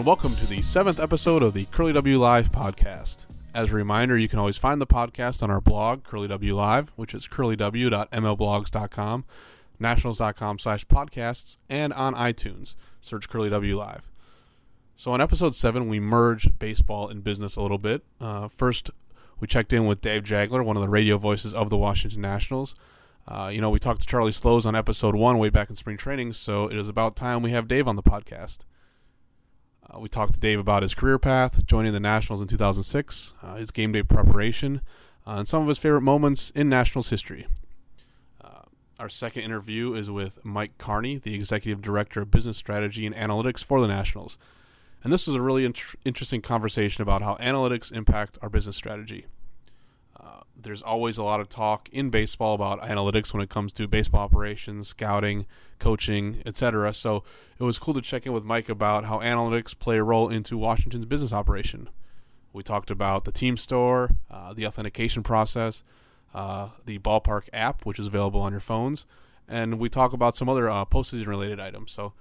and welcome to the seventh episode of the Curly W Live podcast. As a reminder, you can always find the podcast on our blog, Curly W Live, which is curlyw.mlblogs.com, nationals.com slash podcasts, and on iTunes. Search Curly W Live. So, on episode seven, we merged baseball and business a little bit. Uh, first, we checked in with Dave Jageler, one of the radio voices of the Washington Nationals. Uh, you know, we talked to Charlie Slowes on episode one way back in spring training, so it is about time we have Dave on the podcast. Uh, we talked to Dave about his career path, joining the Nationals in 2006, uh, his game day preparation, uh, and some of his favorite moments in Nationals history. Uh, our second interview is with Mike Carney, the Executive Director of Business Strategy and Analytics for the Nationals. And this was a really int- interesting conversation about how analytics impact our business strategy. Uh, there's always a lot of talk in baseball about analytics when it comes to baseball operations, scouting, coaching, etc. So it was cool to check in with Mike about how analytics play a role into Washington's business operation. We talked about the team store, uh, the authentication process, uh, the ballpark app, which is available on your phones, and we talk about some other uh, postseason related items. So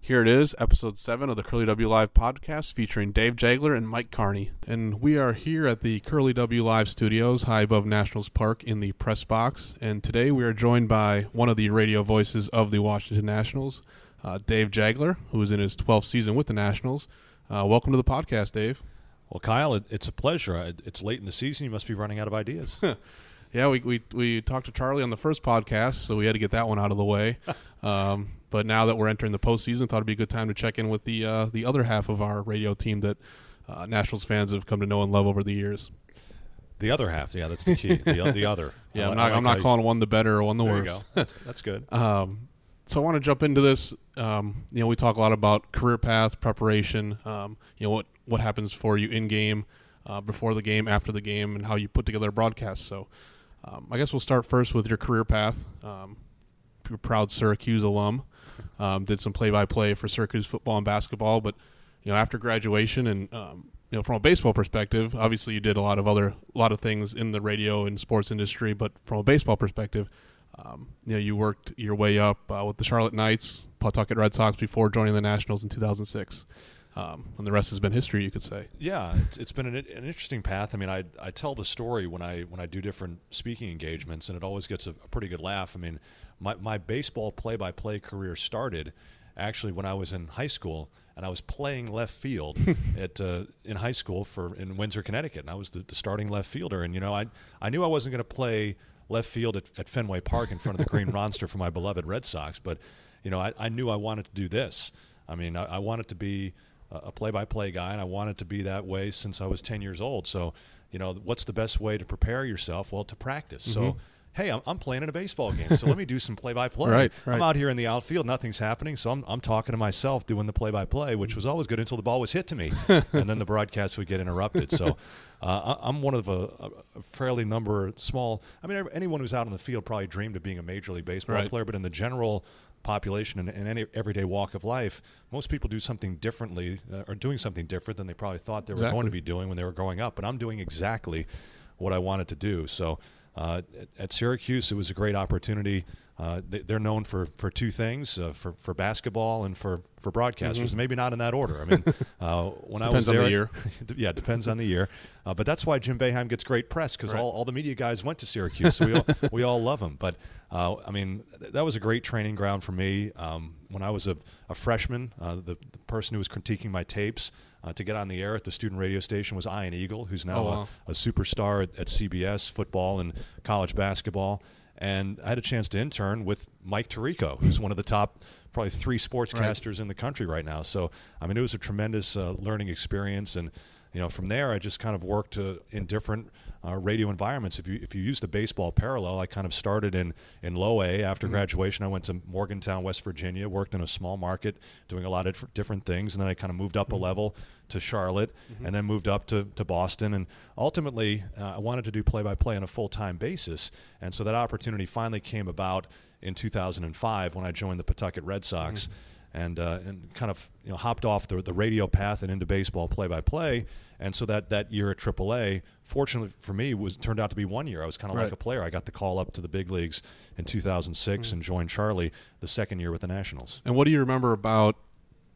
here it is, episode 7 of the Curly W Live podcast featuring Dave Jageler and Mike Carney. And we are here at the Curly W Live studios high above Nationals Park in the press box. And today we are joined by one of the radio voices of the Washington Nationals, uh, Dave Jageler, who is in his 12th season with the Nationals. Uh, welcome to the podcast, Dave. Well, Kyle, it, it's a pleasure. It's late in the season. You must be running out of ideas. yeah, we, we, we talked to Charlie on the first podcast, so we had to get that one out of the way. Um, but now that we're entering the postseason, thought it'd be a good time to check in with the uh, the other half of our radio team that uh, Nationals fans have come to know and love over the years. The other half, yeah, that's the key. the, the other. Yeah, I'm not. Like I'm not calling one the better or one the. You go. That's, that's good. um, so I want to jump into this. Um, you know, we talk a lot about career path, preparation. Um, you know what what happens for you in game, uh, before the game, after the game, and how you put together a broadcast. So, um, I guess we'll start first with your career path. Um, you're a proud Syracuse alum. Um, did some play-by-play for Syracuse football and basketball, but you know after graduation and um, you know from a baseball perspective, obviously you did a lot of other a lot of things in the radio and sports industry, but from a baseball perspective, um, you know you worked your way up uh, with the Charlotte Knights, Pawtucket Red Sox before joining the Nationals in 2006. Um, and the rest has been history, you could say. Yeah, it's, it's been an, an, interesting path. I mean, I, I tell the story when I when I do different speaking engagements, and it always gets a, a pretty good laugh. I mean, my, my baseball play by play career started actually when I was in high school and I was playing left field at uh, in high school for in Windsor, Connecticut, and I was the, the starting left fielder. And you know, I I knew I wasn't going to play left field at, at, Fenway Park in front of the Green Monster for my beloved Red Sox, but you know, I, I knew I wanted to do this. I mean, I, I wanted to be a play by play guy, and I wanted to be that way since I was 10 years old. So, you know, what's the best way to prepare yourself? Well, to practice. Mm-hmm. So hey, I'm, I'm, playing in a baseball game, so let me do some play-by-play. Right, right. I'm out here in the outfield, nothing's happening, so I'm, I'm talking to myself doing the play-by-play, which was always good until the ball was hit to me, and then the broadcast would get interrupted. So uh, I'm one of a, a, fairly number small. I mean, anyone who's out on the field probably dreamed of being a major league baseball right. player, but in the general population in, in, any everyday walk of life, most people do something differently uh, or doing something different than they probably thought they were exactly. going to be doing when they were growing up. But I'm doing exactly what I wanted to do. So uh, at, at, Syracuse, it was a great opportunity. Uh, they, are known for, for two things uh, for, for basketball and for, for broadcasters. Mm-hmm. Maybe not in that order. I mean, uh, when I was there, the year. yeah, depends on the year. Uh, but that's why Jim Boeheim gets great press because right. all, all the media guys went to Syracuse. So we all, we all love him. But uh, I mean, th- that was a great training ground for me. Um, when I was a, a freshman, the, the person who was critiquing my tapes uh, to get on the air at the student radio station was Ian Eagle, who's now oh, wow. a, a, superstar at, at, CBS football and college basketball. And I had a chance to intern with Mike Tirico, who's one of the top probably three sportscasters right. in the country right now. So I mean, it was a tremendous uh, learning experience, and you know, from there I just kind of worked uh, in different uh, radio environments. If you if you use the baseball parallel, I kind of started in in low A. After mm-hmm. graduation, I went to Morgantown, West Virginia, worked in a small market, doing a lot of different things, and then I kind of moved up mm-hmm. a level to Charlotte, mm-hmm. and then moved up to, to Boston. And ultimately, uh, I wanted to do play by play on a full time basis, and so that opportunity finally came about in 2005 when I joined the Pawtucket Red Sox. Mm-hmm. And, uh, and kind of you know hopped off the, the radio path and into baseball play by play, and so that, that year at AAA, fortunately for me, was turned out to be one year. I was kind of right. like a player. I got the call up to the big leagues in 2006 mm-hmm. and joined Charlie the second year with the Nationals. And what do you remember about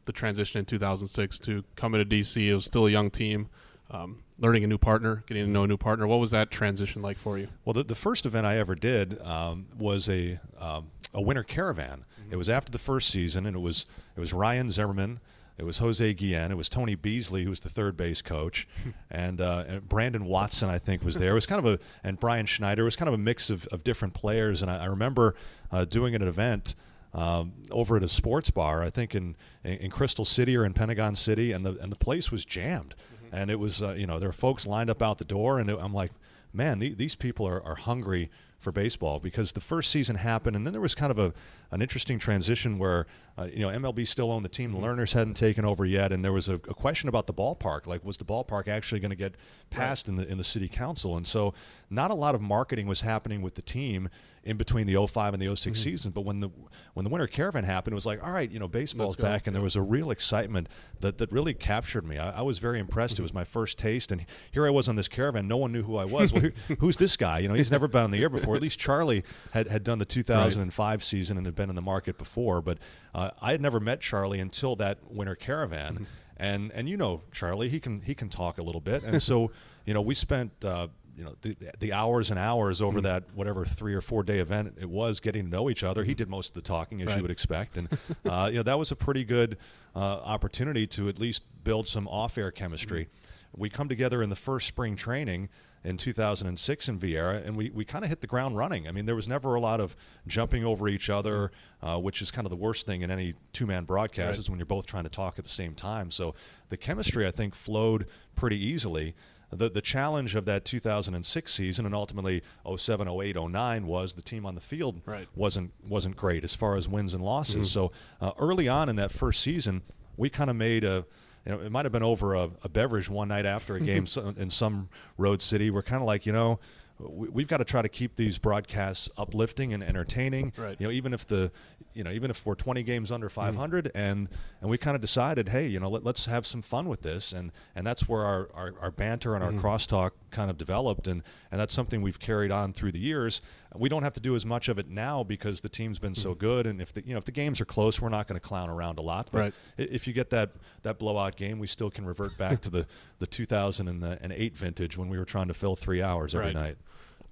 the transition in 2006 to coming to DC. It was still a young team. Um, learning a new partner, getting to know a new partner. What was that transition like for you? Well, the, the first event I ever did um, was a um, a winter caravan. Mm-hmm. It was after the first season, and it was it was Ryan Zimmerman, it was Jose Guillen, it was Tony Beasley, who was the third base coach, and, uh, and, Brandon Watson, I think, was there. It was kind of a and Brian Schneider. It was kind of a mix of, of different players, and I, I remember uh, doing an event. Um, over at a sports bar, I think in, in Crystal City or in Pentagon City, and the and the place was jammed and it was uh, you know there were folks lined up out the door, and it, I'm like, man, the, these people are, are hungry for baseball because the first season happened, and then there was kind of a an interesting transition where uh, you know MLB still owned the team, the mm-hmm. Hadn't taken over yet, and there was a, a question about the ballpark, like was the ballpark actually going to get passed right. in the in the city council, and so not a lot of marketing was happening with the team in between the 05 and the 6 mm-hmm. season. But when the when the winter caravan happened, it was like, all right, you know, baseball's back, and there was a real excitement that, that really captured me. I, I was very impressed. Mm-hmm. It was my first taste, and here I was on this caravan. No one knew who I was. well, who, who's this guy? You know, he's never been on the air before. At least Charlie had, had done the 2005 right. season and had been in the market before, but uh, I had never met Charlie until that winter caravan. Mm-hmm. And and you know Charlie, he can he can talk a little bit, and so you know we spent uh, you know the, the hours and hours over mm-hmm. that whatever three or four day event it was getting to know each other. He did most of the talking as right. you would expect, and uh, you know that was a pretty good uh, opportunity to at least build some off air chemistry. Mm-hmm. We come together in the first spring training in 2006 in Viera, and we, we kind of hit the ground running. I mean, there was never a lot of jumping over each other, uh, which is kind of the worst thing in any two man broadcast right. is when you're both trying to talk at the same time. So the chemistry, I think, flowed pretty easily the the challenge of that 2006 season and ultimately 07, 08, 09 was the team on the field right. wasn't wasn't great as far as wins and losses. Mm-hmm. So uh, early on in that first season, we kind of made a you know, it might have been over a, a beverage one night after a game in some road city. We're kind of like, you know, we've got to try to keep these broadcasts uplifting and entertaining. Right. You know, even if the, you know, even if we're 20 games under 500, mm. and and we kind of decided, hey, you know, let, us have some fun with this, and and that's where our, our, our banter and our mm. crosstalk kind of developed, and and that's something we've carried on through the years. We don't have to do as much of it now because the team's been mm. so good, and if the you know if the games are close, we're not going to clown around a lot. But right. If you get that that blowout game, we still can revert back to the the 2008 vintage when we were trying to fill three hours every right. night.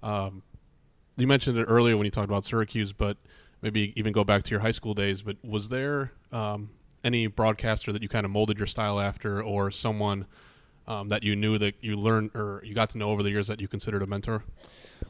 Um, you mentioned it earlier when you talked about Syracuse, but maybe even go back to your high school days. But was there um, any broadcaster that you kind of molded your style after, or someone um, that you knew that you learned or you got to know over the years that you considered a mentor?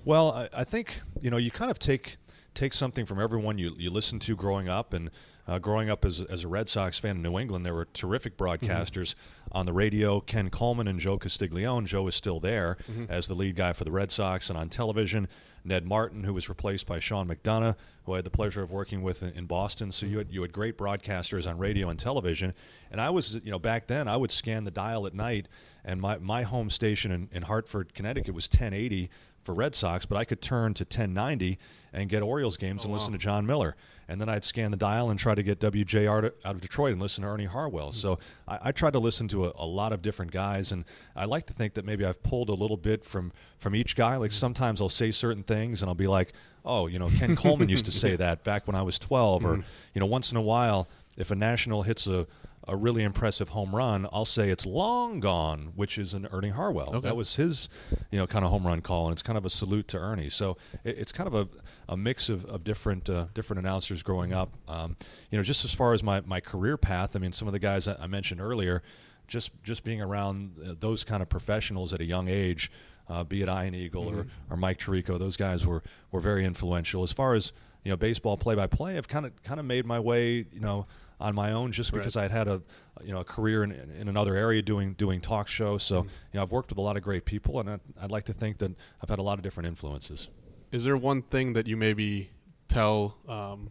Well, I, I think you know you kind of take take something from everyone you you listen to growing up and uh, growing up as, as a Red Sox fan in New England, there were terrific broadcasters mm-hmm. on the radio. Ken Coleman and Joe Castiglione. Joe is still there mm-hmm. as the lead guy for the Red Sox, and on television, Ned Martin, who was replaced by Sean McDonough, who I had the pleasure of working with in, in Boston. So you had you had great broadcasters on radio and television, and I was you know back then I would scan the dial at night, and my my home station in, in Hartford, Connecticut was 1080 for Red Sox, but I could turn to 1090 and get Orioles games oh, and listen wow. to Jon Miller and then I'd scan the dial and try to get WJR to, out of Detroit and listen to Ernie Harwell. So I, I tried to listen to a, a, lot of different guys, and I like to think that maybe I've pulled a little bit from from each guy. Like mm-hmm. sometimes I'll say certain things, and I'll be like, "Oh, you know, Ken Coleman used to say that back when I was 12," or mm-hmm. you know, once in a while, if a national hits a a really impressive home run, I'll say it's long gone, which is an Ernie Harwell. Okay. That was his, you know, kind of home run call, and it's kind of a salute to Ernie. So it, it's kind of a, a mix of, of different uh, different announcers growing up. Um, you know, just as far as my, my career path, I mean, some of the guys I mentioned earlier, just just being around uh, those kind of professionals at a young age, uh, be it Ian Eagle mm-hmm. or, or Mike Tirico, those guys were were very influential. As far as you know, baseball play by play, I've kind of kind of made my way, you know on my own just because right. I'd had a you know a career in, in another area doing doing talk shows. So mm-hmm. you know I've worked with a lot of great people, and I'd, I'd, like to think that I've had a lot of different influences. Is there one thing that you maybe tell um,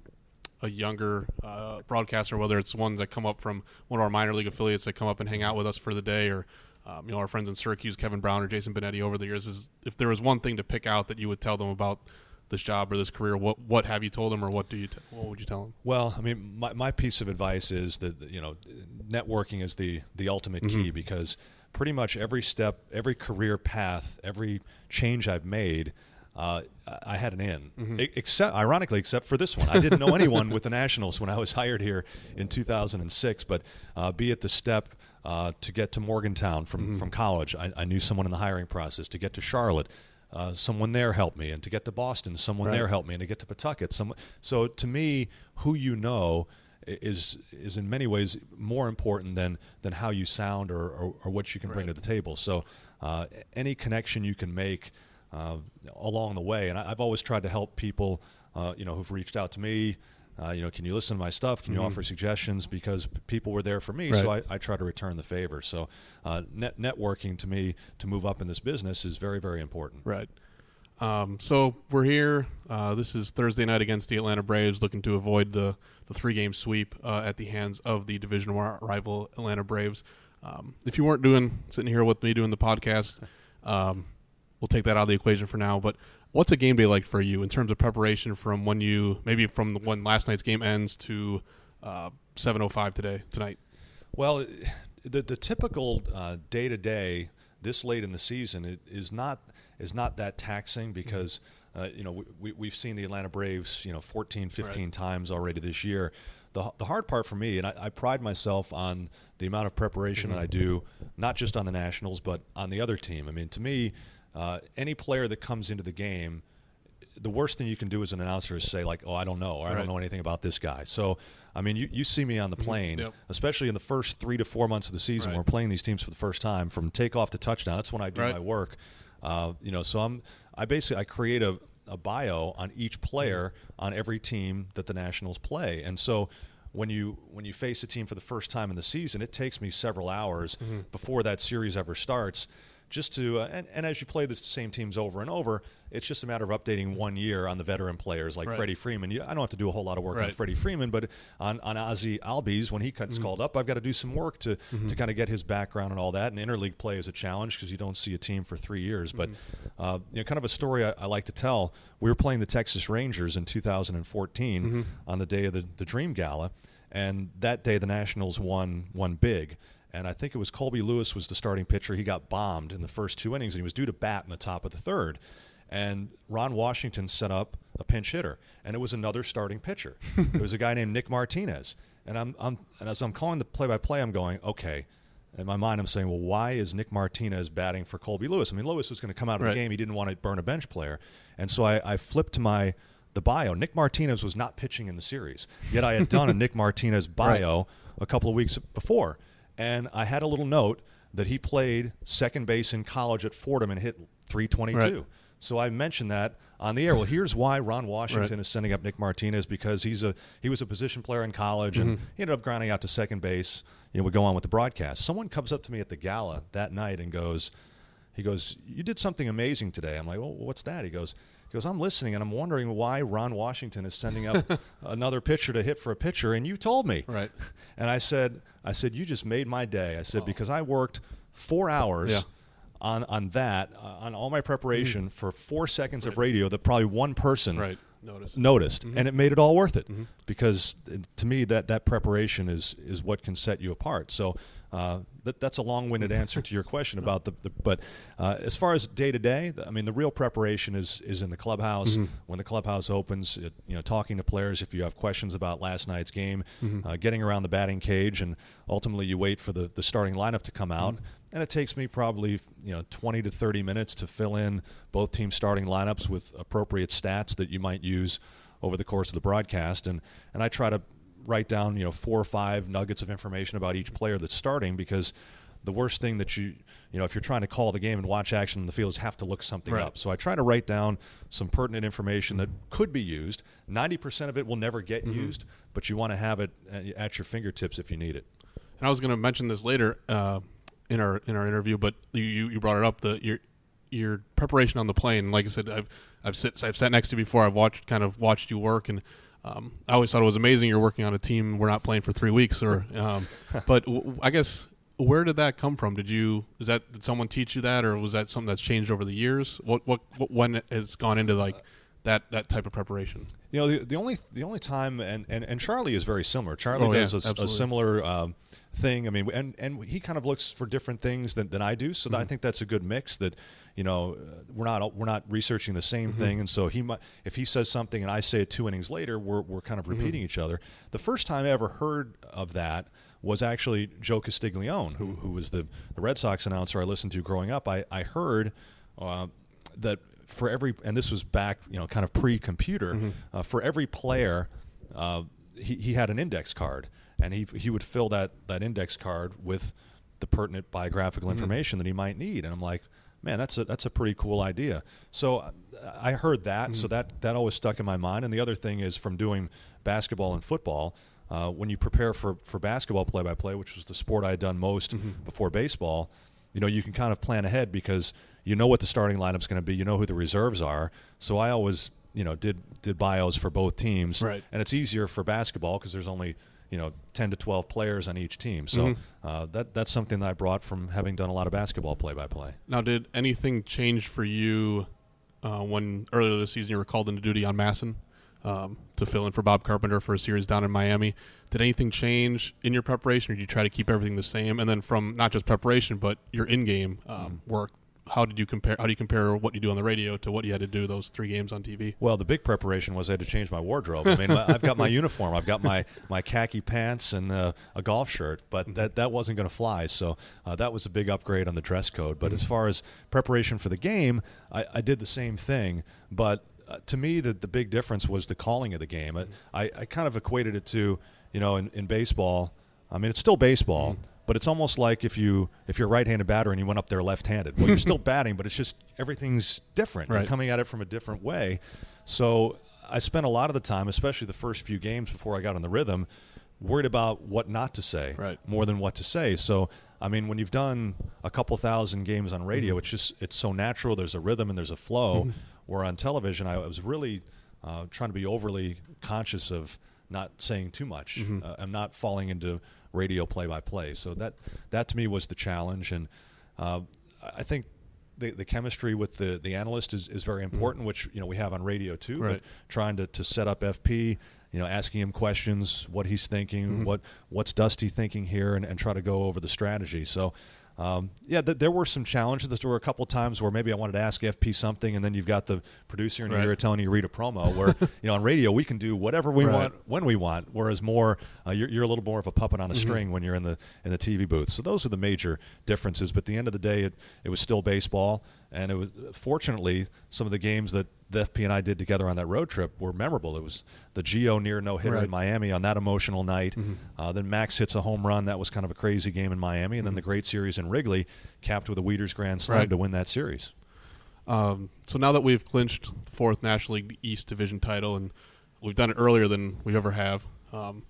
a younger uh, broadcaster, whether it's ones that come up from one of our minor league affiliates that come up and hang out with us for the day, or um, you know our friends in Syracuse, Kevin Brown or Jason Benetti over the years, is if there was one thing to pick out that you would tell them about this job or this career, what what have you told them, or what do you t- what would you tell them? Well, I mean, my, my piece of advice is that you know, networking is the the ultimate mm-hmm. key because pretty much every step, every career path, every change I've made, uh, I had an in. Mm-hmm. Except, ironically, except for this one, I didn't know anyone with the Nationals when I was hired here in 2006. But uh, be it the step uh, to get to Morgantown from Mm-hmm. from college, I, I knew someone in the hiring process. To get to Charlotte, uh, someone there helped me, and to get to Boston, someone Right. there helped me, and to get to Pawtucket. So to me, who you know is is in many ways more important than than how you sound or, or, or what you can bring to the table. So uh, any connection you can make uh, along the way, and I, I've always tried to help people, uh, you know, who've reached out to me. Uh, you know, can you listen to my stuff? Can you offer suggestions? Because people were there for me, so I, I try to return the favor. So, uh, net networking to me to move up in this business is very, very important. Right. Um, so we're here. Uh, this is Thursday night against the Atlanta Braves, looking to avoid the, the three game sweep uh, at the hands of the division rival Atlanta Braves. Um, if you weren't doing sitting here with me doing the podcast, um, we'll take that out of the equation for now. But what's a game day like for you in terms of preparation from when you maybe from when last night's game ends to uh, seven oh five today tonight? Well, the the typical day to day this late in the season i- is not is not that taxing because uh, you know we, we've seen the Atlanta Braves you know 14, 15 Right. times already this year. The, the hard part for me, and I, I pride myself on the amount of preparation that I do, not just on the Nationals, but on the other team. I mean, to me, uh, any player that comes into the game, the worst thing you can do as an announcer is say like, "Oh, I don't know," or "I Right. don't know anything about this guy." So, I mean, you, you see me on the plane, Yep. especially in the first three to four months of the season, Right. we're playing these teams for the first time from takeoff to touchdown. That's when I do Right. my work. Uh, you know, so I'm I basically I create a, a bio on each player Mm-hmm. on every team that the Nationals play, and so. When you when you face a team for the first time in the season, it takes me several hours Mm-hmm. before that series ever starts, just to uh, and, and as you play the same teams over and over, it's just a matter of updating one year on the veteran players like Right. Freddie Freeman. You, I don't have to do a whole lot of work on Freddie Freeman, but on on Ozzie Albies when he gets Mm-hmm. called up, I've got to do some work to to kind of get his background and all that. And interleague play is a challenge because you don't see a team for three years. But Mm-hmm. uh, you know, kind of a story I, I like to tell. We were playing the Texas Rangers in 2014 Mm-hmm. on the day of the, the Dream Gala, and that day the Nationals won won big. And I think it was Colby Lewis was the starting pitcher. He got bombed in the first two innings, and he was due to bat in the top of the third. And Ron Washington set up a pinch hitter, and it was another starting pitcher. it was a guy named Nick Martinez. And I'm, I'm and as I'm calling the play-by-play, I'm going, okay. In my mind, I'm saying, well, why is Nick Martinez batting for Colby Lewis? I mean, Lewis was going to come out of Right. the game. He didn't want to burn a bench player, and so I, I flipped to my the bio. Nick Martinez was not pitching in the series, yet I had done a Nick Martinez bio a couple of weeks before, and I had a little note that he played second base in college at Fordham and hit 322. Right. So I mentioned that on the air. Well, here's why Ron Washington Right. is sending up Nick Martinez because he's a he was a position player in college and Mm-hmm. he ended up grounding out to second base. You know, would go on with the broadcast. Someone comes up to me at the gala that night and goes, he goes, "You did something amazing today." I'm like, "Well, what's that?" He goes, "He goes, I'm listening and I'm wondering why Ron Washington is sending up another pitcher to hit for a pitcher, and you told me." Right. And I said, "I said you just made my day." I said because I worked four hours. Yeah. On, on that, uh, on all my preparation for four seconds of radio that probably one person Right. Notice. noticed, Mm-hmm. and it made it all worth it. Because uh, to me, that that preparation is is what can set you apart. So uh, that that's a long-winded answer to your question about the. the but uh, as far as day to day, I mean, the real preparation is is in the clubhouse Mm-hmm. when the clubhouse opens. It, you know, talking to players if you have questions about last night's game, Mm-hmm. uh, getting around the batting cage, and ultimately you wait for the the starting lineup to come Mm-hmm. out. And it takes me probably you know 20 to 30 minutes to fill in both teams' starting lineups with appropriate stats that you might use over the course of the broadcast. And and I try to write down you know four or five nuggets of information about each player that's starting because the worst thing that you you know if you're trying to call the game and watch action in the field is have to look something Right. up. So I try to write down some pertinent information that could be used. 90% of it will never get Mm-hmm. used, but you want to have it at your fingertips if you need it. And I was going to mention this later uh, in our in our interview, but you, you you brought it up the your your preparation on the plane. Like I said, I've I've sit I've sat next to you before. I've watched kind of watched you work, and um, I always thought it was amazing. You're working on a team. We're not playing for three weeks, or um, but w- I guess where did that come from? Did you is that did someone teach you that, or was that something that's changed over the years? What what, what when has gone into like that that type of preparation? You know, the, the only the only time and, and, and Charlie is very similar. Charlie Oh, yeah, does a, a similar um, thing. I mean, and and he kind of looks for different things than, than I do. So Mm-hmm. I think that's a good mix. That you know, uh, we're not we're not researching the same Mm-hmm. thing, and so he might if he says something and I say it two innings later, we're we're kind of Mm-hmm. repeating each other. The first time I ever heard of that was actually Joe Castiglione, who who was the, the Red Sox announcer I listened to growing up. I I heard. Uh, that for every and this was back you know kind of pre-computer uh, for every player uh, he, he had an index card. And he he would fill that that index card with the pertinent biographical information that he might need. And I'm like man that's a that's a pretty cool idea. So uh, I heard that. So that that always stuck in my mind. And the other thing is from doing basketball and football uh, when you prepare for for basketball play by play which was the sport I had done most before baseball you know you can kind of plan ahead because you know what the starting lineup's going to be you know who the reserves are so i always you know did did bios for both teams Right. and it's easier for basketball because there's only you know 10 to 12 players on each team so Mm-hmm. uh, that that's something that i brought from having done a lot of basketball play by play Now, did anything change for you uh, when earlier this season you were called into duty on MASN um, to fill in for Bob Carpenter for a series down in Miami? Did anything change in your preparation, or did you try to keep everything the same? And then from not just preparation, but your in-game um, work, how did you compare? How do you compare what you do on the radio to what you had to do those three games on TV? Well, the big preparation was I had to change my wardrobe. I mean, I've got my uniform, I've got my, my khaki pants and uh, a golf shirt, but that, that wasn't going to fly. So uh, that was a big upgrade on the dress code. But as far as preparation for the game, I, I did the same thing. But uh, to me, the, the big difference was the calling of the game. I, I, I kind of equated it to, you know, in, in baseball, I mean, it's still baseball. But it's almost like if you if you're a right-handed batter and you went up there left-handed. Well, you're still batting, but it's just everything's different. You're coming at it from a different way. So I spent a lot of the time, especially the first few games before I got on the rhythm, worried about what not to say Right. more than what to say. So I mean, when you've done a couple thousand games on radio, it's just it's so natural. There's a rhythm and there's a flow. Where on television, I was really uh, trying to be overly conscious of not saying too much. Uh, I'm not falling into radio play-by-play. So that that to me was the challenge, and uh, I think the, the chemistry with the, the analyst is, is very important, which you know we have on radio too. but Trying to, to set up FP, you know, asking him questions, what he's thinking, what what's Dusty thinking here, and, and try to go over the strategy. So. Um, yeah, th- there were some challenges. There were a couple times where maybe I wanted to ask FP something, and then you've got the producer in your Right. ear telling you to read a promo. Where you know on radio we can do whatever we Right. want when we want, whereas more uh, you're, you're a little more of a puppet on a string when you're in the in the TV booth. So those are the major differences. But at the end of the day, it, it was still baseball, and it was fortunately some of the games that the FP and I did together on that road trip were memorable. It was the Gio near no hitter Right. in Miami on that emotional night. Uh, then Max hits a home run. That was kind of a crazy game in Miami, and then the great series in Wrigley, capped with a Wieters grand slam Right. to win that series. Um, so now that we've clinched the fourth National League East Division title, and we've done it earlier than we ever have, um,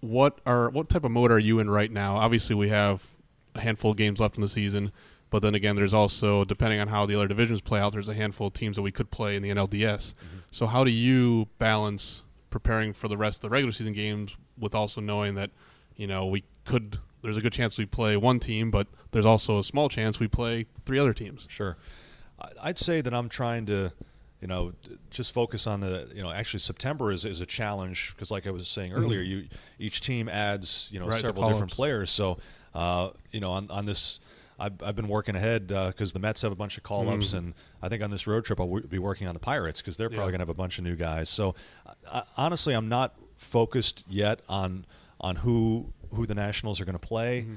what are what type of mode are you in right now? Obviously, we have a handful of games left in the season, but then again, there's also depending on how the other divisions play out, there's a handful of teams that we could play in the NLDS. So how do you balance preparing for the rest of the regular season games with also knowing that you know we could there's a good chance we play one team, but there's also a small chance we play three other teams. Sure. I'd say that I'm trying to, you know, just focus on the, you know, actually September is, is a challenge because, like I was saying earlier, you each team adds, you know, Mm-hmm. Right, several different players. So, uh, you know, on, on this, I've, I've been working ahead because the Mets have a bunch of call ups, and I think on this road trip I'll w- be working on the Pirates because they're probably Mm-hmm. Yeah. going to have a bunch of new guys. So, uh, honestly, I'm not focused yet on on who who the Nationals are going to play. Mm-hmm.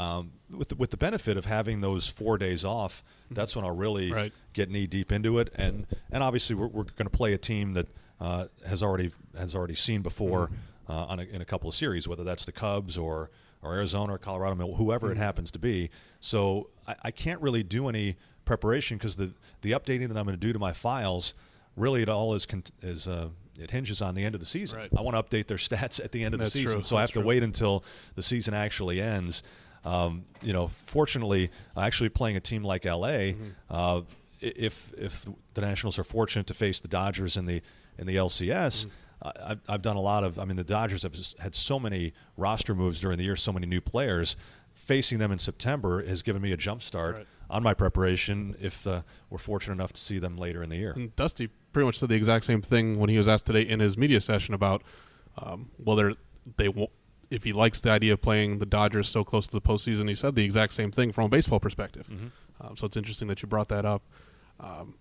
Um, with the, with the benefit of having those four days off, that's when I'll really Right. get knee deep into it, and and obviously we're, we're going to play a team that uh, has already has already seen before Mm-hmm. uh, on a, in a couple of series, whether that's the Cubs or or Arizona or Colorado, whoever Mm-hmm. it happens to be. So I, I can't really do any preparation because the the updating that I'm going to do to my files really it all is is uh, it hinges on the end of the season. Right. I want to update their stats at the end of That's the season, true. so I have That's to wait until the season actually ends. Um, you know, fortunately, actually playing a team like LA, Mm-hmm. uh, if if the Nationals are fortunate to face the Dodgers in the in the LCS. Mm-hmm. I've, I've done a lot of. I mean, the Dodgers have had so many roster moves during the year, so many new players. Facing them in September has given me a jump start Right. on my preparation if uh, we're fortunate enough to see them later in the year. And Dusty pretty much said the exact same thing when he was asked today in his media session about um, whether they w- if he likes the idea of playing the Dodgers so close to the postseason. He said the exact same thing from a baseball perspective. Mm-hmm. Um, so it's interesting that you brought that up. Um,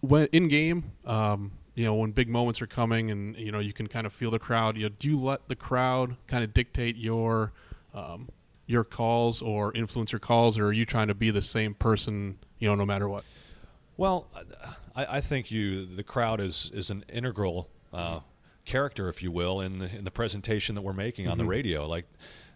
when in game, um, you know, when big moments are coming, and you know, you can kind of feel the crowd. You know, do you let the crowd kind of dictate your um, your calls or influence your calls, or are you trying to be the same person, you know, no matter what? Well, I, I think you the crowd is is an integral uh, character, if you will, in the, in the presentation that we're making on the radio. Like,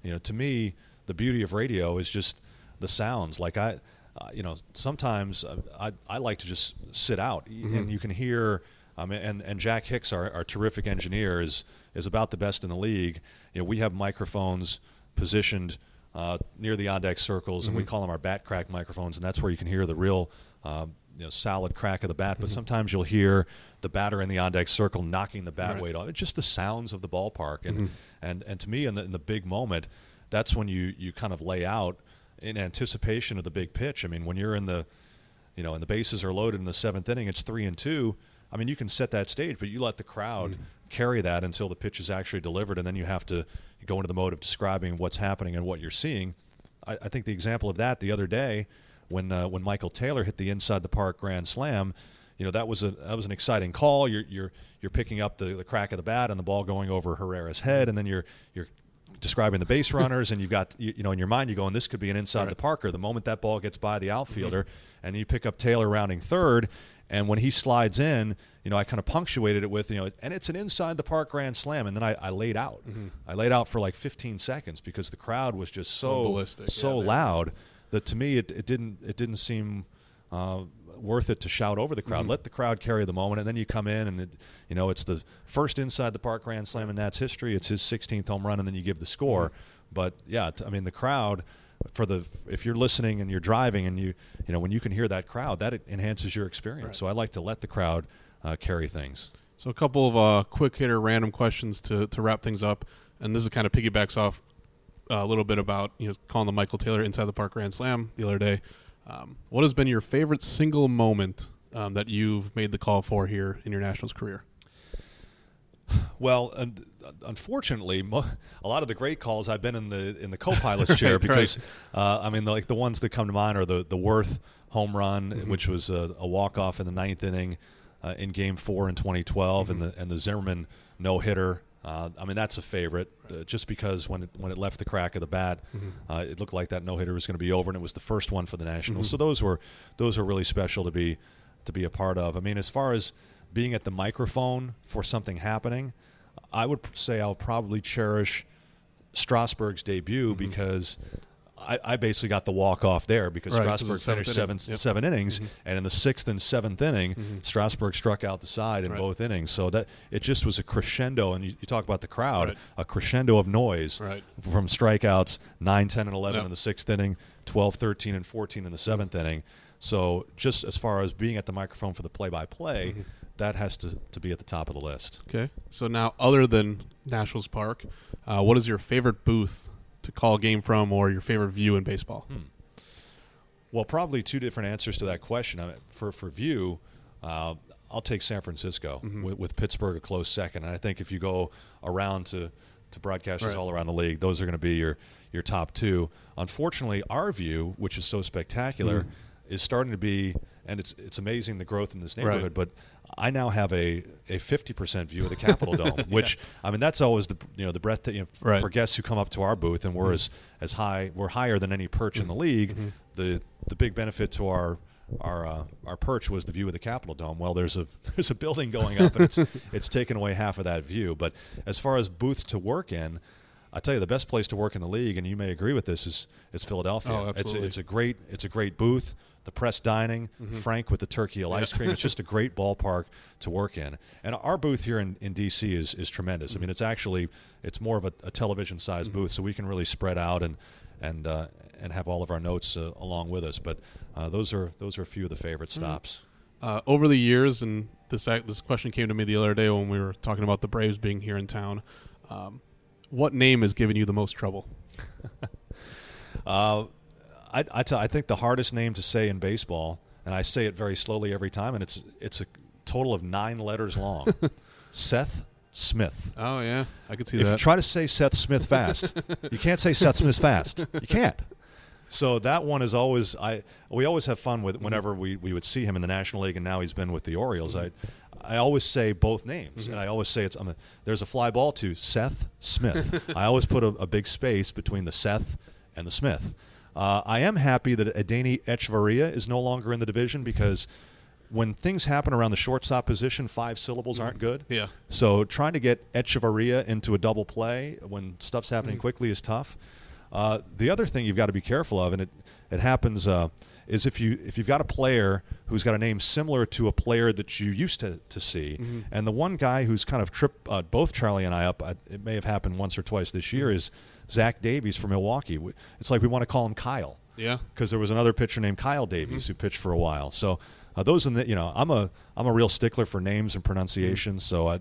you know, to me, the beauty of radio is just the sounds. Like I, uh, you know, sometimes uh, I I like to just sit out, and you can hear. Um, and and Jack Hicks, our, our terrific engineer, is is about the best in the league. You know, we have microphones positioned uh, near the on deck circles, and we call them our bat crack microphones, and that's where you can hear the real. Uh, you know, solid crack of the bat, but sometimes you'll hear the batter in the on deck circle knocking the bat Right. weight off. It's just the sounds of the ballpark, and and and to me, in the in the big moment, that's when you you kind of lay out in anticipation of the big pitch. I mean, when you're in the you know, and the bases are loaded in the seventh inning, it's three and two. I mean, you can set that stage, but you let the crowd carry that until the pitch is actually delivered, and then you have to go into the mode of describing what's happening and what you're seeing. I, I think the example of that the other day, when uh, when Michael Taylor hit the inside the park grand slam, you know that was a that was an exciting call. You're you're you're picking up the, the crack of the bat and the ball going over Herrera's head, and then you're you're describing the base runners, and you've got you, you know in your mind you're going this could be an inside the parker. The moment that ball gets by the outfielder, and you pick up Taylor rounding third, and when he slides in, you know I kind of punctuated it with you know, and it's an inside the park grand slam, and then I, I laid out. Mm-hmm. I laid out for like 15 seconds because the crowd was just so oh, ballistic. so Yeah, loud that to me it, it didn't it didn't seem. Uh, worth it to shout over the crowd. Mm-hmm. Let the crowd carry the moment, and then you come in, and it, you know it's the first inside the park grand slam in Nats history. It's his 16th home run, and then you give the score. Mm-hmm. But yeah, t- I mean the crowd for the if you're listening and you're driving, and you you know when you can hear that crowd, that enhances your experience. Right. So I like to let the crowd uh, carry things. So a couple of uh, quick hitter random questions to, to wrap things up, and this is kind of piggybacks off uh, a little bit about you know calling the Michael Taylor inside the park grand slam the other day. Um, what has been your favorite single moment um, that you've made the call for here in your Nationals career? Well, un- unfortunately, mo- a lot of the great calls I've been in the in the co-pilot's chair Right, because uh, I mean, like the ones that come to mind are the the Werth home run, Mm-hmm. which was a, a walk off in the ninth inning uh, in Game Four in 2012, Mm-hmm. and the and the Zimmermann no hitter. Uh, I mean, that's a favorite, uh, just because when it, when it left the crack of the bat, Mm-hmm. uh, it looked like that no hitter was going to be over, and it was the first one for the Nationals. So those were those were really special to be to be a part of. I mean, as far as being at the microphone for something happening, I would say I'll probably cherish Strasburg's debut Mm-hmm. because I, I basically got the walk off there because Right, Strasburg seventh finished seven inning. Yep. Mm-hmm. innings, and in the sixth and seventh inning, Strasburg struck out the side in Right. both innings. So that it just was a crescendo, and you, you talk about the crowd, Right. a crescendo of noise from strikeouts 9, 10, and 11 Yep. in the sixth inning, 12, 13, and 14 in the 7th inning. So just as far as being at the microphone for the play-by-play, Mm-hmm. That has to, to be at the top of the list. Okay. So now, other than Nationals Park, uh, what is your favorite booth to call a game from, or your favorite view in baseball? Well, probably two different answers to that question. I mean, for for view, uh, I'll take San Francisco Mm-hmm. with, with Pittsburgh a close second. And I think if you go around to to broadcasters Right. all around the league, those are going to be your your top two. Unfortunately, our view, which is so spectacular, is starting to be, and it's it's amazing the growth in this Mm-hmm. Right. neighborhood. But I now have a a fifty percent view of the Capitol Dome, which I mean that's always the you know the breath that you know, f- Right. for guests who come up to our booth, and we're mm-hmm. as as high we're higher than any perch in the mm-hmm. league. Mm-hmm. The the big benefit to our our uh, our perch was the view of the Capitol Dome. Well, there's a there's a building going up, and it's it's taken away half of that view. But as far as booths to work in, I tell you the best place to work in the league, and you may agree with this, is is Philadelphia. Oh, it's absolutely. it's a great it's a great booth. The press dining, Frank with the turkey and ice cream. It's just a great ballpark to work in. And our booth here in, in DC is is tremendous. I mean, it's actually it's more of a, a television sized booth, so we can really spread out and and uh, and have all of our notes uh, along with us. But uh, those are those are a few of the favorite stops. Uh, over the years, and this this question came to me the other day when we were talking about the Braves being here in town. Um, what name has given you the most trouble? Uh, I I, think the hardest name to say in baseball, and I say it very slowly every time, and it's it's a total of nine letters long. Seth Smith. Oh yeah, I could see If that. If you try to say Seth Smith fast, you can't say Seth Smith fast. You can't. So that one is always I. We always have fun with whenever we, we would see him in the National League, and now he's been with the Orioles. I I always say both names, and I always say it's I'm a, there's a fly ball to Seth Smith. I always put a, a big space between the Seth and the Smith. Uh, I am happy that Adeiny Hechavarria is no longer in the division because when things happen around the shortstop position, five syllables aren't good. Yeah. So trying to get Hechavarria into a double play when stuff's happening Mm. quickly is tough. Uh, the other thing you've got to be careful of, and it it happens, uh, is if you if you've got a player who's got a name similar to a player that you used to, to see, Mm-hmm. and the one guy who's kind of tripped uh, both Charlie and I up, uh, it may have happened once or twice this Mm-hmm. year, is Zach Davies from Milwaukee. It's like we want to call him Kyle yeah. because there was another pitcher named Kyle Davies who pitched for a while. So uh, those are the you know I'm a I'm a real stickler for names and pronunciations. So I.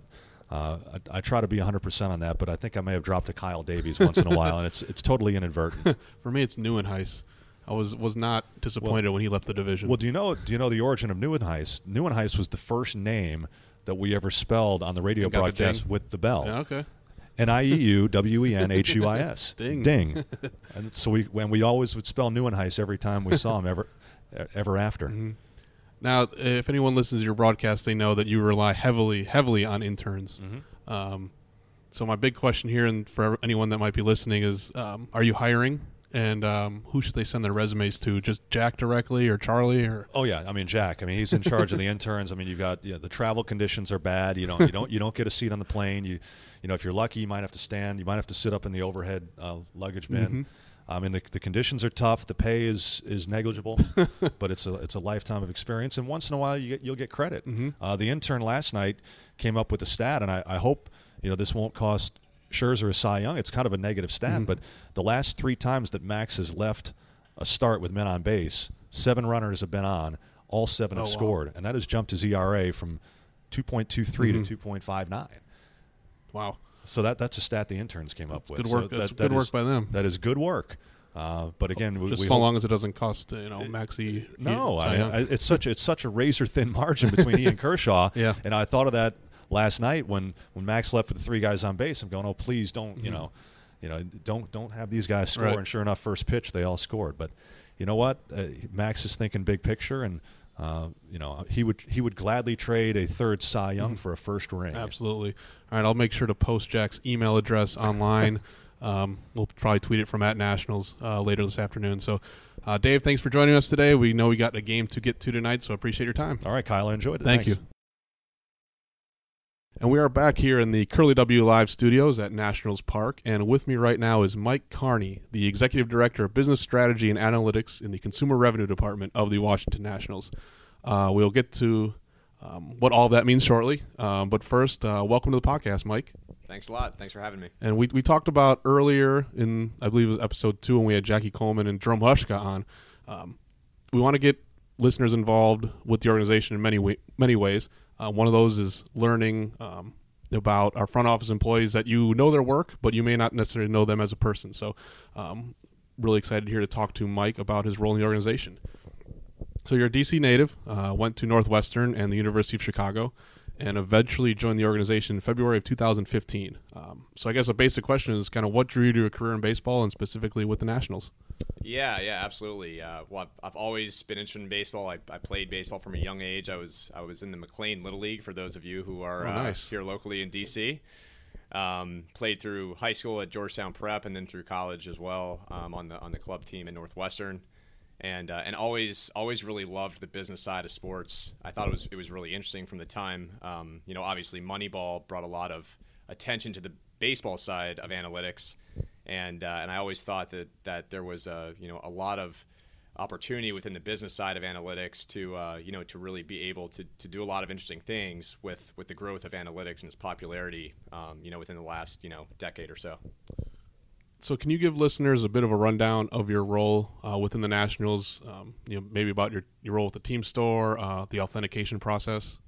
Uh, I, I try to be 100% on that, but I think I may have dropped a Kyle Davies once in a while, and it's it's totally inadvertent. For me, it's Nieuwenhuis. I was was not disappointed when he left the division. well, do you know do you know the origin of Nieuwenhuis? Nieuwenhuis was the first name that we ever spelled on the radio got the broadcast with the bell. yeah, okay. N I E U W E N H U I S. Ding. Ding. and so we when we always would spell Nieuwenhuis every time we saw him ever ever after. Mm-hmm. Now, if anyone listens to your broadcast, they know that you rely heavily, heavily on interns. Mm-hmm. Um, so my big question here, and for anyone that might be listening, is: um, Are you hiring? And um, who should they send their resumes to? Just Jack directly, or Charlie, or Oh yeah, I mean Jack. I mean he's in charge of the interns. I mean you've got you know, the travel conditions are bad. You don't you don't you don't get a seat on the plane. You you know if you're lucky you might have to stand. You might have to sit up in the overhead uh, luggage bin. I mean the, the conditions are tough. The pay is is negligible, but it's a it's a lifetime of experience. And once in a while you get you'll get credit. Uh, the intern last night came up with a stat, and I, I hope you know this won't cost Scherzer a Cy Young. It's kind of a negative stat, but the last three times that Max has left a start with men on base, seven runners have been on. All seven Oh, have wow. scored, and that has jumped his ERA from 2.23 Mm-hmm. to 2.59. wow, So that that's a stat the interns came up with. good So work. That's that- good that work is- by them. That is good work. Uh, but again, we, Just we so long as it doesn't cost you know Maxi. no, I. I, it's such it's such a razor thin margin between he and Kershaw. Yeah. and I thought of that last night when when Max left for the three guys on base. I'm going, oh please don't Mm-hmm. you know, you know don't don't have these guys score. Right. And sure enough, first pitch they all scored. But you know what, uh, Max is thinking big picture, and uh, you know he would he would gladly trade a third Cy Young for a first ring. Mm-hmm. Absolutely. All right, I'll make sure to post Jack's email address online. um, we'll probably tweet it from at Nationals uh, later this afternoon. So, uh, Dave, thanks for joining us today. We know we got a game to get to tonight, so appreciate your time. All right, Kyle, I enjoyed it. Thank Thanks. you. And we are back here in the Curly W Live studios at Nationals Park. And with me right now is Mike Carney, the Executive Director of Business Strategy and Analytics in the Consumer Revenue Department of the Washington Nationals. Uh, we'll get to um, what all that means shortly. Um, but first, uh, welcome to the podcast, Mike. Thanks a lot. Thanks for having me. And we, we talked about earlier in, I believe it was episode two, when we had Jackie Coleman and Jerome Hushka on. Um, we want to get listeners involved with the organization in many, way, many ways. Uh, one of those is learning um, about our front office employees that you know their work, but you may not necessarily know them as a person. So, um, really excited here to talk to Mike about his role in the organization. So, you're a DC native, uh, went to Northwestern and the University of Chicago, and eventually joined the organization in February of 2015. Um, so, I guess a basic question is kind of what drew you to a career in baseball and specifically with the Nationals? Yeah, yeah, absolutely. Uh, well, I've, I've always been interested in baseball. I, I played baseball from a young age. I was I was in the McLean Little League for those of you who are Oh, uh, here locally in DC. Um, played through high school at Georgetown Prep and then through college as well um, on the on the club team at Northwestern. And, uh, and always always really loved the business side of sports. I thought it was it was really interesting from the time. Um, you know, obviously Moneyball brought a lot of attention to the baseball side of analytics, and uh, and I always thought that that there was a you know a lot of opportunity within the business side of analytics to uh, you know to really be able to, to do a lot of interesting things with with the growth of analytics and its popularity um, you know within the last you know decade or so. So, can you give listeners a bit of a rundown of your role uh, within the Nationals? Um, you know, maybe about your, your role with the team store, uh, the authentication process.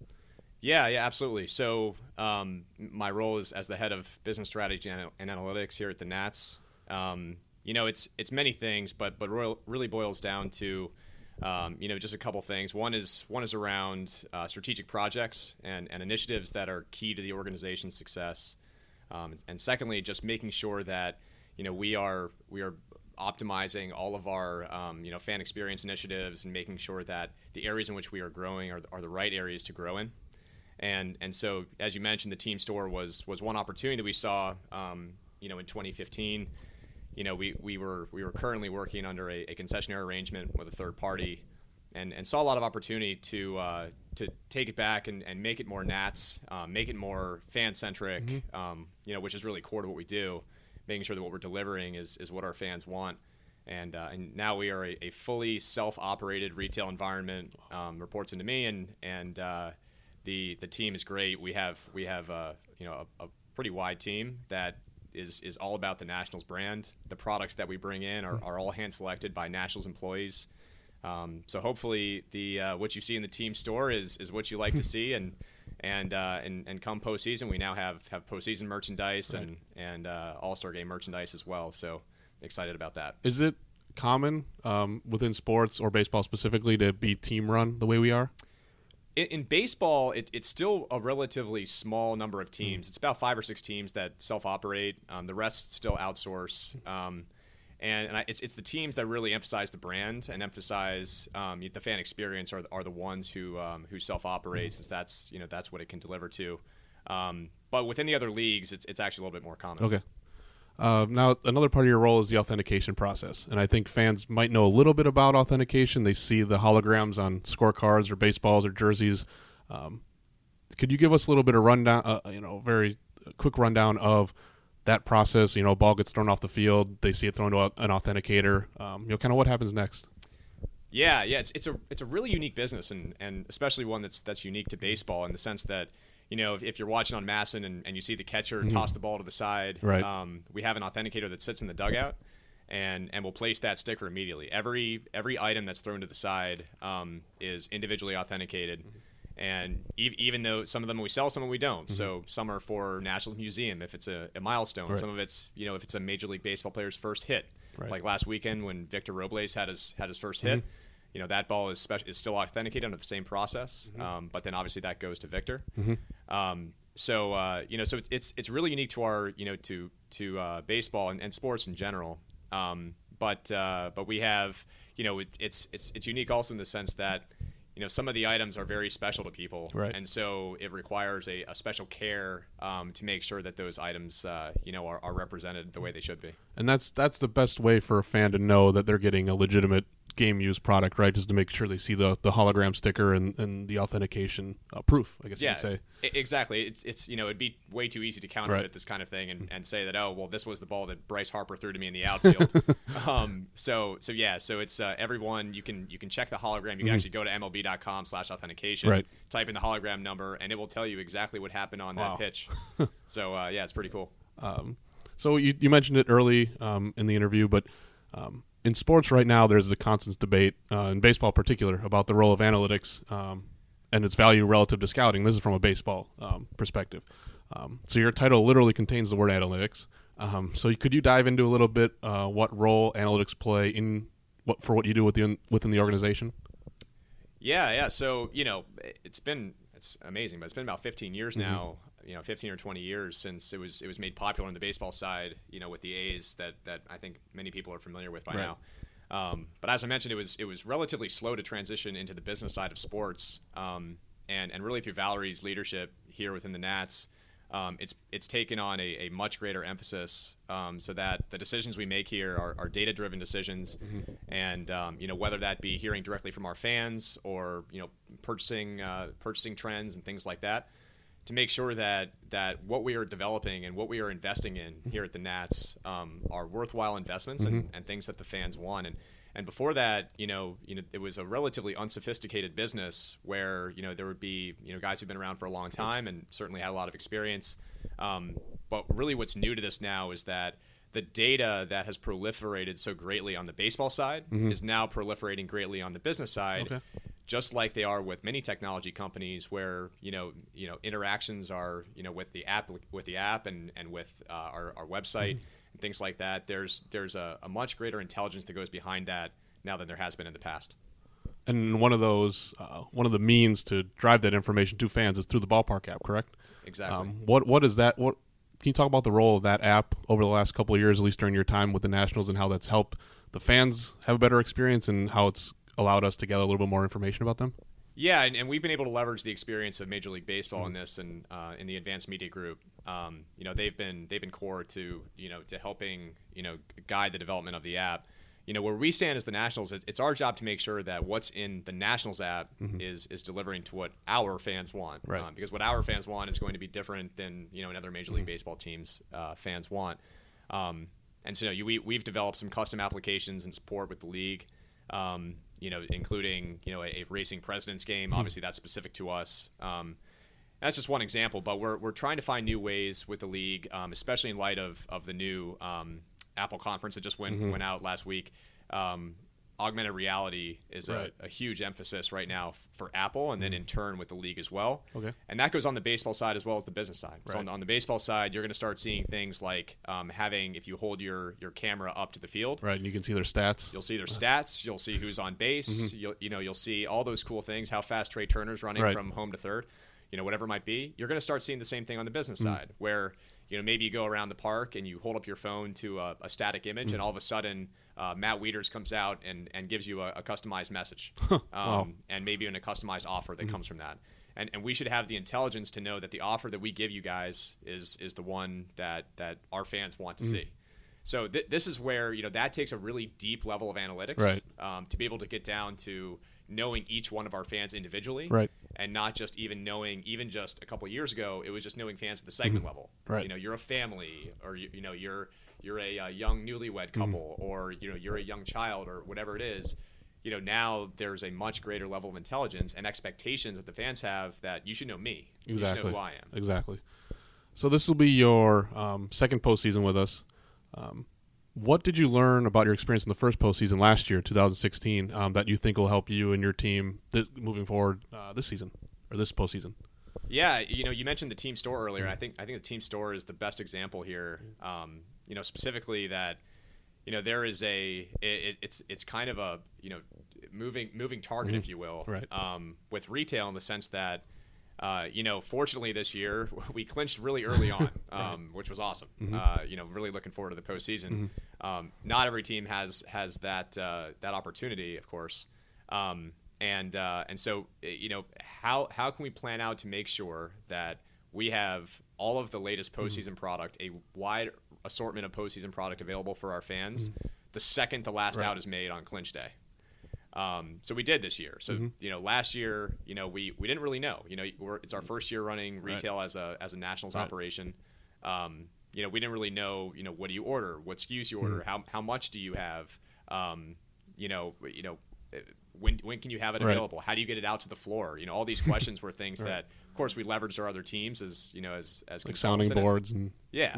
Yeah, yeah, absolutely. So, um, my role is as the head of business strategy and, analytics here at the Nats. Um, you know, it's it's many things, but but royal, really boils down to um, you know just a couple things. One is one is around uh, strategic projects and, and initiatives that are key to the organization's success, um, and secondly, just making sure that you know we are we are optimizing all of our um, you know fan experience initiatives and making sure that the areas in which we are growing are, are the right areas to grow in. And and so as you mentioned, the team store was was one opportunity that we saw um, you know in 2015. You know we, we were we were currently working under a, a concessionaire arrangement with a third party. And, and saw a lot of opportunity to uh, to take it back and, and make it more Nats, um, make it more fan centric, mm-hmm. um, you know, which is really core to what we do making sure that what we're delivering is, is what our fans want. And, uh, and now we are a, a fully self-operated retail environment. Um, reports into me, and and uh, the the team is great. We have we have uh, you know a, a, pretty wide team that is is all about the Nationals brand. The products that we bring in are, are all hand selected by Nationals employees. Um, so hopefully the uh, what you see in the team store is is what you like to see, and and uh, and and come postseason, we now have have postseason merchandise right. and and uh, All Star Game merchandise as well. So excited about that. Is it common um, within sports or baseball specifically to be team run the way we are? In, in baseball, it, it's still a relatively small number of teams. Mm. It's about five or six teams that self operate. Um, the rest still outsource. Um, and, and I, it's it's the teams that really emphasize the brand and emphasize um, the fan experience are, are the ones who um, who self operate, since that's you know that's what it can deliver to. Um, but within the other leagues, it's it's actually a little bit more common. Okay. Uh, now, another part of your role is the authentication process, and I think fans might know a little bit about authentication. They see the holograms on scorecards or baseballs or jerseys. Um, could you give us a little bit of rundown, uh, you know, very quick rundown of that process, you know, a ball gets thrown off the field, they see it thrown to an authenticator. Um, you know, kind of what happens next. Yeah, yeah, it's it's a it's a really unique business, and and especially one that's that's unique to baseball in the sense that. You know, if, if you're watching on MASN and, and you see the catcher mm-hmm. toss the ball to the side, right. Um, we have an authenticator that sits in the dugout, and and will place that sticker immediately. Every every item that's thrown to the side um, is individually authenticated. Mm-hmm and even though some of them we sell, some of them we don't. Mm-hmm. So some are for National Museum if it's a, a milestone. Right. Some of it's you know if it's a Major League Baseball player's first hit. Right. Like last weekend when Victor Robles had his had his 1st mm-hmm. hit, you know that ball is is still authenticated under the same process. Mm-hmm. Um, but then obviously that goes to Victor. Mm-hmm. Um, so uh, you know so it's it's really unique to our you know to to uh, baseball and, and, sports in general. Um, but uh, but we have you know it, it's it's it's unique also in the sense that you know some of the items are very special to people right. and so it requires a, a special care um, to make sure that those items uh, you know are, are, represented the way they should be and that's that's the best way for a fan to know that they're getting a legitimate game use product, right? Just to make sure they see the, the hologram sticker and, and the authentication uh, proof, I guess yeah, you could say. Exactly. It's, it's, you know, it'd be way too easy to counterfeit right. this kind of thing and, and say that, oh, well, this was the ball that Bryce Harper threw to me in the outfield. um, so, so yeah, so it's uh, everyone, you can, you can check the hologram. You can mm-hmm. actually go to MLB.com slash authentication, right. type in the hologram number, and it will tell you exactly what happened on wow. that pitch. so, uh, yeah, it's pretty cool. Um, so you, you mentioned it early um, in the interview, but um, in sports right now, there's a constant debate, uh, in baseball in particular, about the role of analytics um, and its value relative to scouting. This is from a baseball um, perspective. Um, so your title literally contains the word analytics. Um, so could you dive into a little bit uh, what role analytics play in what for what you do within within the organization? Yeah, yeah. So you know, it's been it's amazing, but it's been about 15 years mm-hmm. now you know 15 or 20 years since it was it was made popular on the baseball side you know with the A's that that I think many people are familiar with by right. now um, but as I mentioned it was it was relatively slow to transition into the business side of sports um, and and really through Valerie's leadership here within the Nats um, it's it's taken on a, a much greater emphasis um, so that the decisions we make here are, are data driven decisions mm-hmm. and um, you know whether that be hearing directly from our fans or you know purchasing uh, purchasing trends and things like that to make sure that that what we are developing and what we are investing in here at the Nats um, are worthwhile investments mm-hmm. and, and things that the fans want. And and before that, you know, you know, it was a relatively unsophisticated business where you know there would be you know guys who've been around for a long time and certainly had a lot of experience. Um, but really, what's new to this now is that the data that has proliferated so greatly on the baseball side mm-hmm. is now proliferating greatly on the business side. Okay just like they are with many technology companies, where you know you know interactions are you know with the app with the app and and with uh, our, our website Mm-hmm. and things like that. There's there's a, a much greater intelligence that goes behind that now than there has been in the past. And one of those, uh, one of the means to drive that information to fans is through the ballpark app, correct? Exactly. Um, what what is that? What can you talk about the role of that app over the last couple of years, at least during your time with the Nationals, and how that's helped the fans have a better experience, and how it's allowed us to gather a little bit more information about them? Yeah, and, and we've been able to leverage the experience of Major League Baseball in this, and uh, in the advanced media group. Um, you know, they've been they've been core to you know to helping you know guide the development of the app. You know, where we stand as the Nationals, it's our job to make sure that what's in the Nationals app is is delivering to what our fans want. Right. Um, because what our fans want is going to be different than you know another Major League Baseball team's uh, fans want. Um, and so you know, we we've developed some custom applications and support with the league. Um, you know, including you know a, a racing presidents game. Obviously, that's specific to us. Um, that's just one example, but we're, we're trying to find new ways with the league, um, especially in light of, of the new um, Apple conference that just went went out last week. Um, augmented reality is Right. a, a huge emphasis right now for Apple, and then mm. in turn with the league as well. Okay. And that goes on the baseball side as well as the business side. So on, the- on the baseball side, you're going to start seeing things like um, having if you hold your your camera up to the field, Right, and you can see their stats. You'll see their stats. You'll see who's on base. Mm-hmm. You'll you know you'll see all those cool things. How fast Trea Turner's running Right. from home to third. You know whatever it might be. You're going to start seeing the same thing on the business mm. side, where you know maybe you go around the park and you hold up your phone to a, a static image, and mm. all of a sudden uh, Matt Wieters comes out and and gives you a, a customized message, um, Wow. and maybe even a customized offer that comes from that. And, and we should have the intelligence to know that the offer that we give you guys is is the one that that our fans want to see. So th- this is where you know that takes a really deep level of analytics, Right. Um, to be able to get down to knowing each one of our fans individually, Right. And not just even knowing, even just a couple of years ago, it was just knowing fans at the segment level, Mm-hmm. Right. You know, you're a family, or you, you know, you're you're a, uh young newlywed Mm-hmm. couple, or you know, you're a young child, or whatever it is. You know, now there's a much greater level of intelligence and expectations that the fans have that you should know me, you should Exactly. know who I am. Exactly. So this will be your um, second postseason with us. Um, what did you learn about your experience in the first postseason last year, 2016, um, that you think will help you and your team th- moving forward uh, this season or this postseason? Yeah, you know, you mentioned the team store earlier. I think I think the team store is the best example here. Um, you know, specifically that you know there is a it, it's it's kind of a you know moving moving target, if you will, Right. um, with retail in the sense that. Uh, you know, fortunately this year we clinched really early on, um, which was awesome. Uh, you know, really looking forward to the postseason. Um, not every team has has that uh, that opportunity, of course. Um, and uh, and so eh, you know how how can we plan out to make sure that we have all of the latest postseason product, a wide assortment of postseason product available for our fans, the second the last Right. out is made on clinch day. Um, so we did this year. So Mm-hmm. you know, last year, you know, we, we didn't really know. You know, we're, it's our first year running retail as a as a nationals Right. operation. Um, you know, we didn't really know. You know, what do you order? What SKUs you order? Mm-hmm. How how much do you have? Um, you know, you know, eh, when when can you have it Right. available? How do you get it out to the floor? You know, all these questions were things that, of course, we leveraged our other teams as you know as as Like sounding boards and Yeah,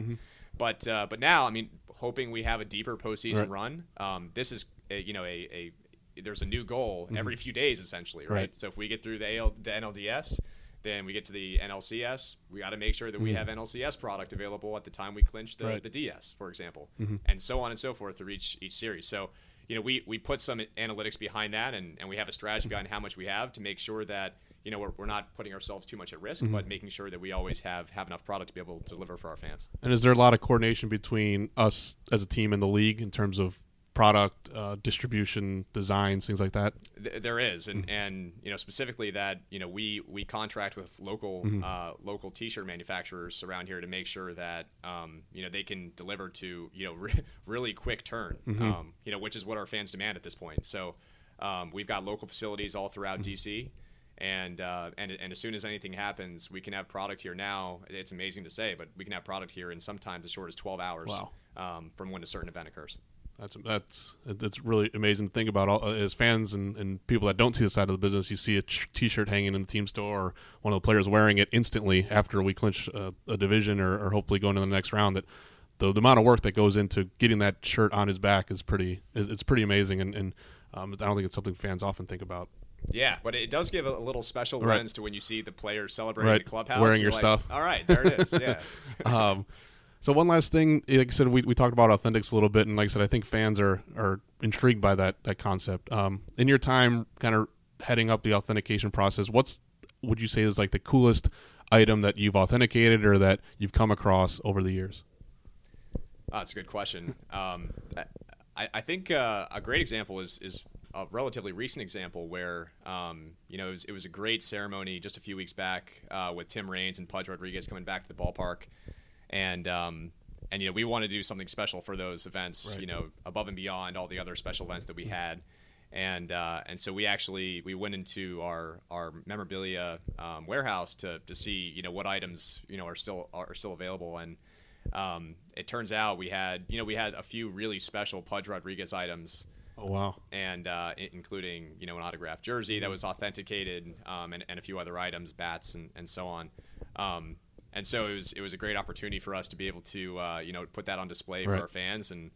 but uh, but now I mean, hoping we have a deeper postseason Right. run. Um, this is a, you know a, a there's a new goal every few days essentially, right? Right. So if we get through the AL, the NLDS, then we get to the NLCS. We got to make sure that we have NLCS product available at the time we clinch the, Right. the DS, for example, and so on and so forth through each each series. So you know we we put some analytics behind that, and, and we have a strategy behind how much we have to make sure that. You know, we're, we're not putting ourselves too much at risk, but making sure that we always have, have enough product to be able to deliver for our fans. And is there a lot of coordination between us as a team and the league in terms of product uh, distribution, designs, things like that? Th- there is, and and you know specifically that you know we we contract with local uh, local T-shirt manufacturers around here to make sure that um, you know they can deliver to you know re- really quick turn, um, you know which is what our fans demand at this point. So um, we've got local facilities all throughout DC. And, uh, and and as soon as anything happens, we can have product here now. It's amazing to say, but we can have product here in sometimes as short as 12 hours Wow. um, from when a certain event occurs. That's that's that's really amazing to think about. All, uh, as fans and, and people that don't see the side of the business, you see a T-shirt hanging in the team store, or one of the players wearing it instantly after we clinch a, a division, or, or hopefully going to the next round. That the, the amount of work that goes into getting that shirt on his back is pretty it's pretty amazing, and, and um, I don't think it's something fans often think about. Yeah, but it does give a little special Right. lens to when you see the players celebrating Right. the clubhouse. Wearing your like, stuff. All right, there it is. Yeah. um, so one last thing, like I said, we, we talked about authentics a little bit, and like I said, I think fans are are intrigued by that that concept. Um, in your time, kind of heading up the authentication process, what's would you say is like the coolest item that you've authenticated or that you've come across over the years? Oh, that's a good question. Um, I, I think uh, a great example is is a relatively recent example where um, you know it was, it was a great ceremony just a few weeks back uh, with Tim Raines and Pudge Rodriguez coming back to the ballpark, and um, and you know we want to do something special for those events, Right. you know, above and beyond all the other special events that we had. And uh, and so we actually we went into our our memorabilia um, warehouse to, to see you know what items you know are still are still available and um, it turns out we had you know we had a few really special Pudge Rodriguez items Oh wow, and uh, including you know an autographed jersey that was authenticated um, and, and a few other items, bats and, and so on. Um, and so it was it was a great opportunity for us to be able to uh, you know put that on display Right. for our fans and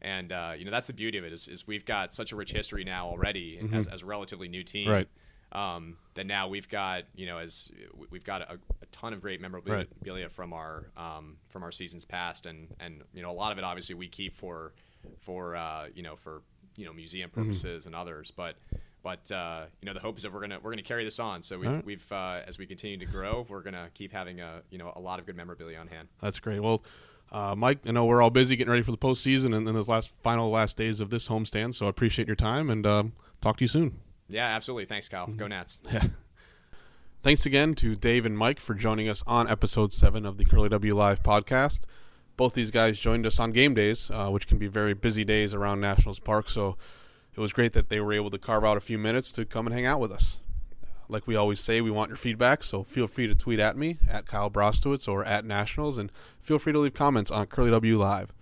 and uh, you know that's the beauty of it is, is we've got such a rich history now already as, as a relatively new team. Right. Um, that now we've got you know as we- we've got a, a ton of great memorabilia from our um, from our seasons past and and you know a lot of it obviously we keep for for uh, you know for you know museum Mm-hmm. purposes and others but but uh, you know the hope is that we're gonna we're gonna carry this on so we've, right. we've uh, as we continue to grow we're gonna keep having a you know a lot of good memorabilia on hand that's great. Well. Uh, Mike, I know we're all busy getting ready for the postseason and, and those last final last days of this homestand. So I appreciate your time and um, talk to you soon. yeah absolutely thanks Kyle Mm-hmm. go Nats Yeah. Thanks again to Dave and Mike for joining us on episode 7 of the Curly W Live podcast. Both these guys joined us on game days, uh, which can be very busy days around Nationals Park, so it was great that they were able to carve out a few minutes to come and hang out with us. Like we always say, we want your feedback, so feel free to tweet at me, at Kyle Brostowitz, or at Nationals, and feel free to leave comments on Curly W Live.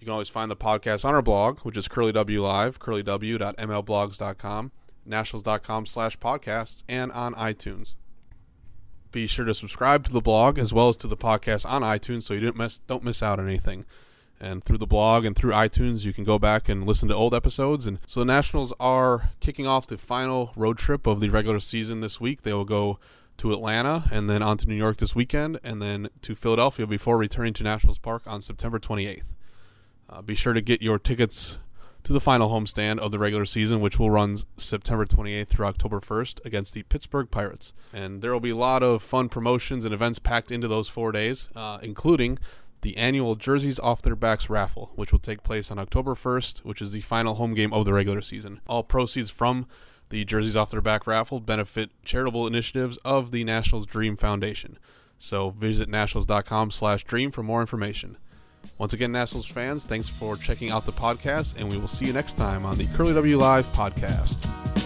You can always find the podcast on our blog, which is Curly W Live, curlyw.mlblogs.com, nationals.com slash podcasts, and on iTunes. Be sure to subscribe to the blog as well as to the podcast on iTunes so you don't miss don't miss out on anything. And through the blog and through iTunes, you can go back and listen to old episodes. And so the Nationals are kicking off the final road trip of the regular season this week. They will go to Atlanta and then on to New York this weekend and then to Philadelphia before returning to Nationals Park on September 28th. Uh, be sure to get your tickets to the final homestand of the regular season, which will run September 28th through October 1st against the Pittsburgh Pirates. And there will be a lot of fun promotions and events packed into those four days, uh, including the annual Jerseys Off Their Backs raffle, which will take place on October 1st, which is the final home game of the regular season. All proceeds from the Jerseys Off Their Back raffle benefit charitable initiatives of the Nationals Dream Foundation. So visit nationals.com slash dream for more information. Once again, Nationals fans, thanks for checking out the podcast, and we will see you next time on the Curly W Live podcast.